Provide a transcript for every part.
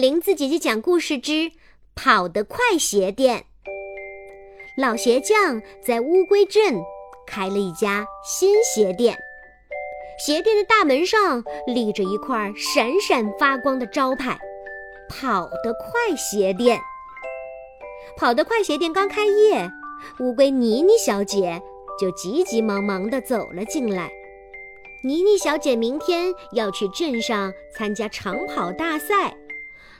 林子姐姐讲故事之跑得快鞋店。老鞋匠在乌龟镇开了一家新鞋店，鞋店的大门上立着一块闪闪发光的招牌“跑得快鞋店”。跑得快鞋店刚开业，乌龟妮妮小姐就急急忙忙地走了进来。妮妮小姐明天要去镇上参加长跑大赛。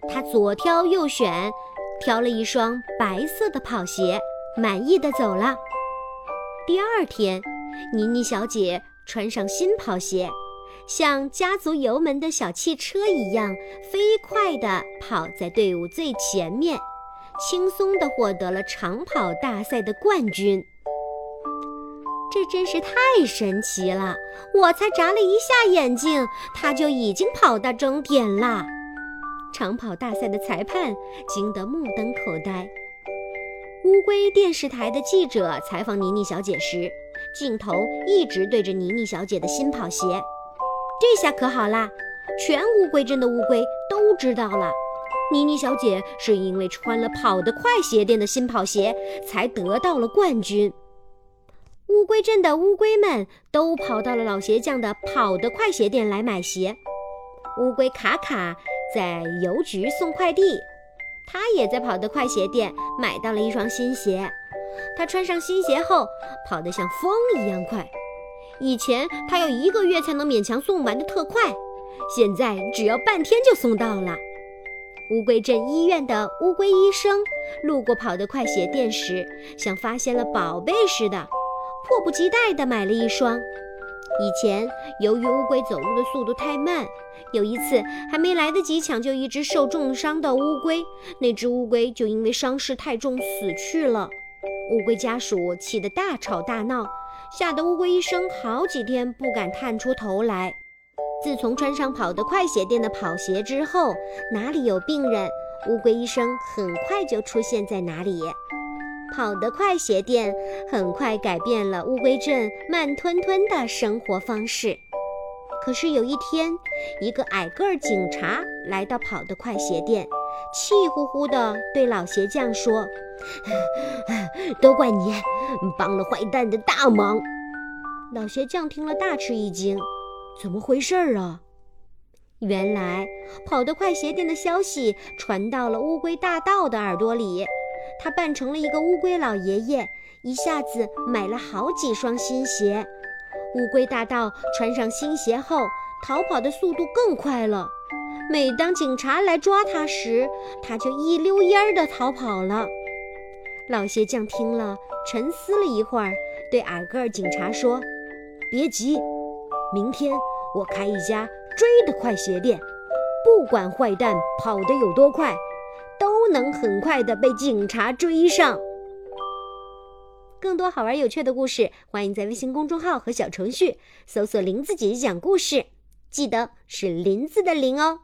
他左挑右选，挑了一双白色的跑鞋，满意的走了。第二天，妮妮小姐穿上新跑鞋，像家族油门的小汽车一样，飞快地跑在队伍最前面，轻松地获得了长跑大赛的冠军。这真是太神奇了！我才眨了一下眼睛，她就已经跑到终点了。长跑大赛的裁判惊得目瞪口呆。乌龟电视台的记者采访妮妮小姐时，镜头一直对着妮妮小姐的新跑鞋。这下可好啦，全乌龟镇的乌龟都知道了，妮妮小姐是因为穿了跑得快鞋店的新跑鞋，才得到了冠军。乌龟镇的乌龟们都跑到了老鞋匠的跑得快鞋店来买鞋。乌龟卡卡。在邮局送快递，他也在跑得快鞋店买到了一双新鞋。他穿上新鞋后，跑得像风一样快。以前他要一个月才能勉强送完的特快，现在只要半天就送到了。乌龟镇医院的乌龟医生路过跑得快鞋店时，像发现了宝贝似的，迫不及待地买了一双。以前，由于乌龟走路的速度太慢，有一次还没来得及抢救一只受重伤的乌龟，那只乌龟就因为伤势太重死去了。乌龟家属气得大吵大闹，吓得乌龟医生好几天不敢探出头来。自从穿上跑得快鞋店的跑鞋之后，哪里有病人，乌龟医生很快就出现在哪里。跑得快鞋店很快改变了乌龟镇慢吞吞的生活方式。可是有一天，一个矮个儿警察来到跑得快鞋店，气呼呼地对老鞋匠说：“ 都怪你，帮了坏蛋的大忙。”老鞋匠听了大吃一惊：“怎么回事啊？”原来，跑得快鞋店的消息传到了乌龟大盗的耳朵里。他扮成了一个乌龟老爷爷，一下子买了好几双新鞋。乌龟大盗穿上新鞋后，逃跑的速度更快了。每当警察来抓他时，他就一溜烟儿地逃跑了。老鞋匠听了，沉思了一会儿，对矮个儿警察说：“别急，明天我开一家追得快鞋店，不管坏蛋跑得有多快。”都能很快的被警察追上。更多好玩有趣的故事，欢迎在微信公众号和小程序搜索“林子姐姐讲故事”，记得是林子的林哦。